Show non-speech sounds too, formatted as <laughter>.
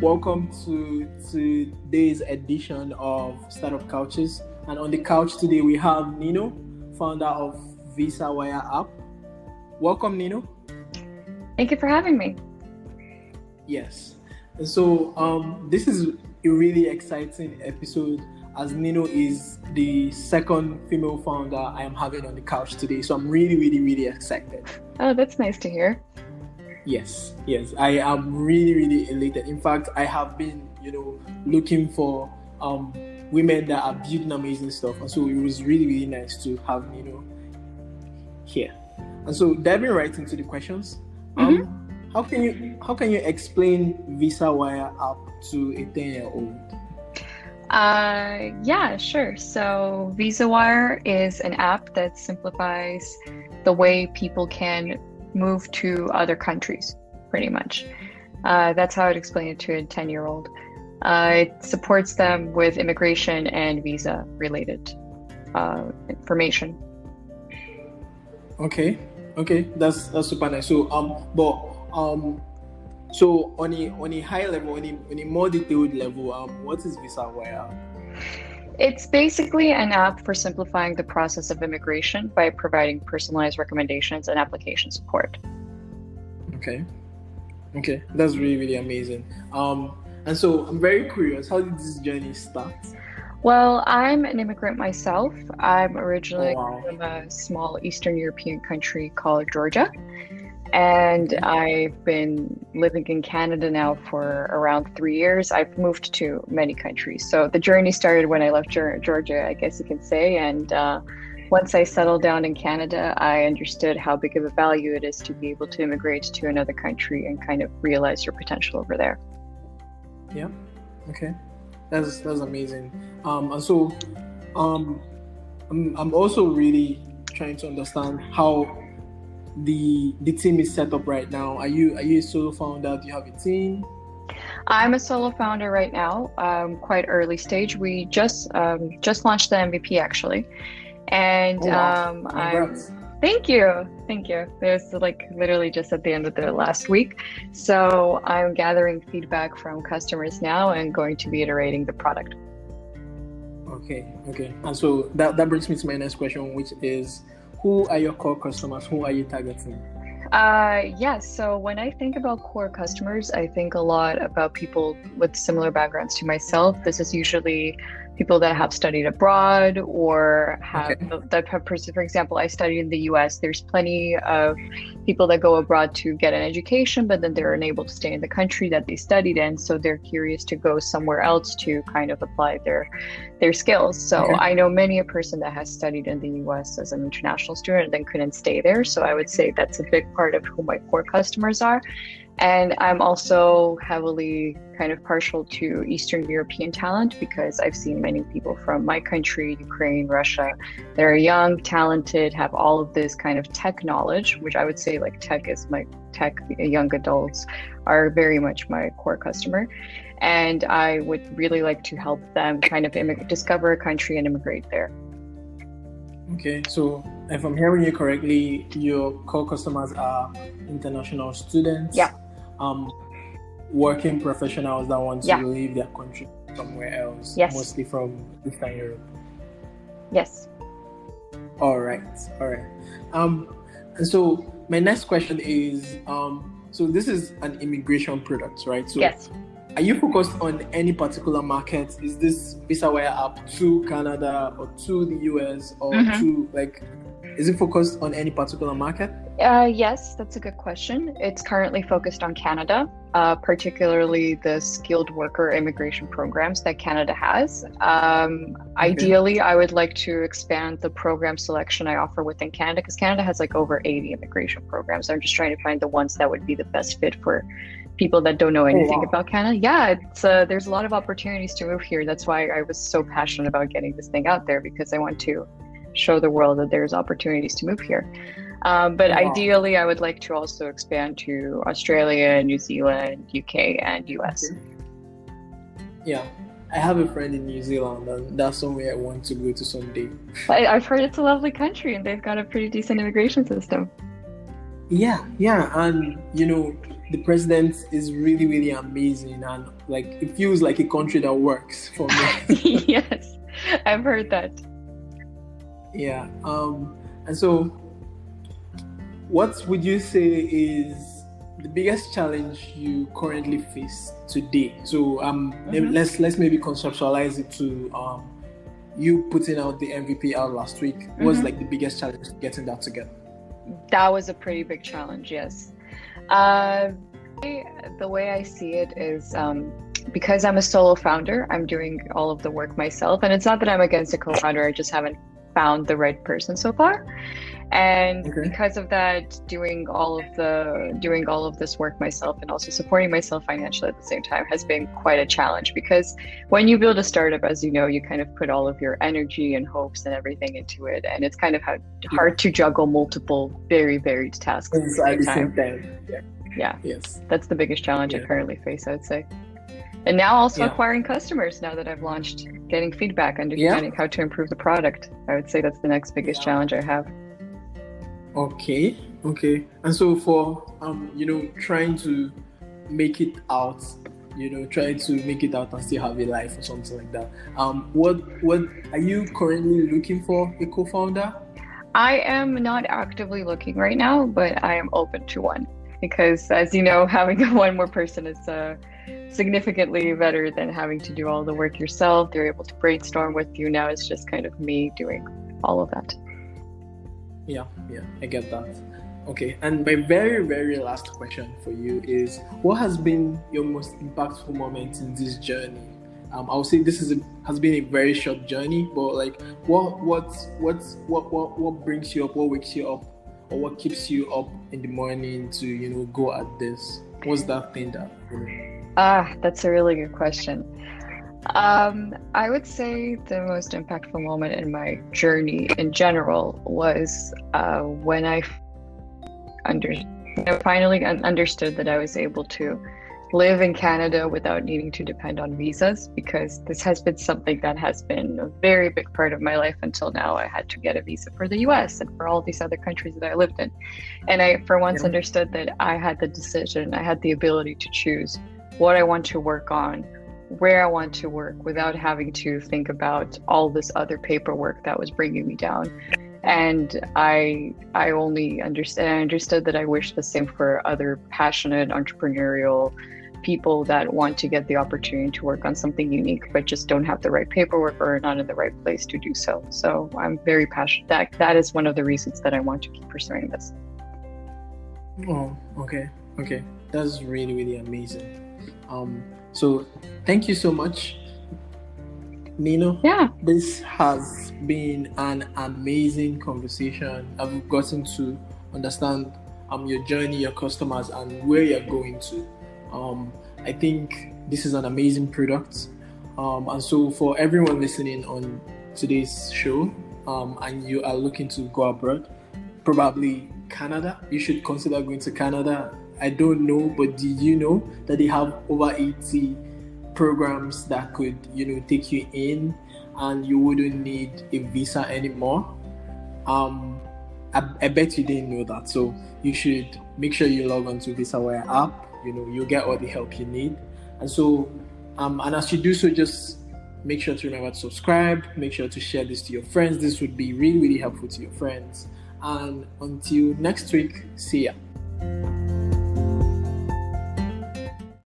welcome to today's edition of Startup Couches. And on the couch today, we have Nino, founder of VisaWire app. Welcome, Nino. Thank you for having me. Yes. And so, um, this is a really exciting episode as Nino is the second female founder I am having on the couch today. So, I'm really, really, really excited. Oh, that's nice to hear. Yes, yes, I am really, really elated. In fact, I have been, you know, looking for um, women that are building amazing stuff, and so it was really, really nice to have you know here. And so diving right into the questions, um, mm-hmm. how can you how can you explain VisaWire app to a ten year old? Uh, yeah, sure. So VisaWire is an app that simplifies the way people can move to other countries, pretty much. Uh, that's how I'd explain it to a 10 year old. Uh, it supports them with immigration and visa related uh, information. Okay, okay, that's that's super nice. So um, but um, so on a on a high level, on a, on a more detailed level, um, what is visa VisaWire? It's basically an app for simplifying the process of immigration by providing personalized recommendations and application support. Okay. Okay, that's really really amazing. Um, and so I'm very curious. How did this journey start? Well, I'm an immigrant myself. I'm originally oh, wow. from a small Eastern European country called Georgia, and I've been living in Canada now for around three years. I've moved to many countries. So the journey started when I left Georgia, I guess you can say. And uh, once I settled down in Canada, I understood how big of a value it is to be able to immigrate to another country and kind of realize your potential over there. Yeah. Okay. That's that's amazing. Um, and so, um, I'm I'm also really trying to understand how the the team is set up right now? Are you are you a solo founder? Do you have a team? I'm a solo founder right now. Um, quite early stage. We just um, just launched the MVP actually, and oh, wow. um, I'm. Thank you, thank you. There's like literally just at the end of the last week, so I'm gathering feedback from customers now and going to be iterating the product. Okay, okay. And so that that brings me to my next question, which is who are your core customers? Who are you targeting? Uh, yes. Yeah, so when I think about core customers, I think a lot about people with similar backgrounds to myself. This is usually people that have studied abroad or have okay. that have for example i studied in the us there's plenty of people that go abroad to get an education but then they're unable to stay in the country that they studied in so they're curious to go somewhere else to kind of apply their their skills so okay. i know many a person that has studied in the us as an international student and then couldn't stay there so i would say that's a big part of who my core customers are and I'm also heavily kind of partial to Eastern European talent because I've seen many people from my country, Ukraine, Russia, that are young, talented, have all of this kind of tech knowledge, which I would say like tech is my tech, young adults are very much my core customer. And I would really like to help them kind of immig- discover a country and immigrate there. Okay, so if I'm hearing you correctly, your core customers are international students. Yeah um, working professionals that want to yeah. leave their country somewhere else, yes. mostly from Eastern Europe. Yes. All right, all right. Um, and so my next question is, um, so this is an immigration product, right? So yes. Are you focused on any particular market? Is this visa VisaWire app to Canada or to the US or mm-hmm. to like is it focused on any particular market? Uh, yes, that's a good question. It's currently focused on Canada, uh, particularly the skilled worker immigration programs that Canada has. Um, okay. Ideally, I would like to expand the program selection I offer within Canada because Canada has like over 80 immigration programs. I'm just trying to find the ones that would be the best fit for people that don't know oh, anything oh, wow. about Canada. Yeah, it's uh, there's a lot of opportunities to move here. That's why I was so passionate about getting this thing out there because I want to show the world that there's opportunities to move here. Um, but wow. ideally, I would like to also expand to Australia, New Zealand, UK, and US. Yeah, I have a friend in New Zealand, and that's somewhere I want to go to someday. I, have heard it's a lovely country, and they've got a pretty decent immigration system. Yeah, yeah, and you know, the president is really, really amazing, and like it feels like a country that works for me. <laughs> yes, I've heard that. Yeah, um, and so, what would you say is the biggest challenge you currently face today? So, um, mm-hmm. let's let's maybe conceptualize it to um, you putting out the MVP out last week. Mm-hmm. Was like the biggest challenge getting that together? that was a pretty big challenge, yes. Uh, the way I see it is um, because I'm a solo founder, I'm doing all of the work myself. And it's not that I'm against a co founder, I just haven't found the right person so far and okay. because of that doing all of the doing all of this work myself and also supporting myself financially at the same time has been quite a challenge because when you build a startup as you know you kind of put all of your energy and hopes and everything into it and it's kind of hard, hard to juggle multiple very varied tasks at the same time. Yeah. yeah yes that's the biggest challenge yeah. i currently face i would say and now also yeah. acquiring customers now that I've launched, getting feedback, understanding yeah. how to improve the product. I would say that's the next biggest yeah. challenge I have. Okay, okay. And so for um, you know, trying to make it out, you know, trying to make it out and still have a life or something like that. Um, what what are you currently looking for a co-founder? I am not actively looking right now, but I am open to one because, as you know, <laughs> having <laughs> one more person is uh, significantly better than having to do all the work yourself. They're able to brainstorm with you. Now it's just kind of me doing all of that. Yeah, yeah, I get that. Okay, and my very, very last question for you is what has been your most impactful moment in this journey? Um, I would say this is a, has been a very short journey, but like, what, what, what, what, what, what brings you up? What wakes you up? Or what keeps you up in the morning to you know go at this? What's that thing that? You know? Ah, that's a really good question. Um, I would say the most impactful moment in my journey in general was uh, when I under finally understood that I was able to live in Canada without needing to depend on visas because this has been something that has been a very big part of my life until now. I had to get a visa for the US and for all these other countries that I lived in. And I, for once, yeah. understood that I had the decision, I had the ability to choose what I want to work on where I want to work without having to think about all this other paperwork that was bringing me down. And I I only understand I understood that I wish the same for other passionate entrepreneurial people that want to get the opportunity to work on something unique but just don't have the right paperwork or are not in the right place to do so. So I'm very passionate that that is one of the reasons that I want to keep pursuing this. Oh, okay. Okay. That's really, really amazing. Um so thank you so much, Nino. Yeah. This has been an amazing conversation. I've gotten to understand um your journey, your customers, and where you're going to. Um, I think this is an amazing product. Um, and so for everyone listening on today's show, um, and you are looking to go abroad, probably Canada, you should consider going to Canada I don't know, but did you know that they have over 80 programs that could, you know, take you in and you wouldn't need a visa anymore? Um, I, I bet you didn't know that. So you should make sure you log on to VisaWire app. You know, you'll get all the help you need. And so, um, and as you do so, just make sure to remember to subscribe. Make sure to share this to your friends. This would be really, really helpful to your friends. And until next week, see ya.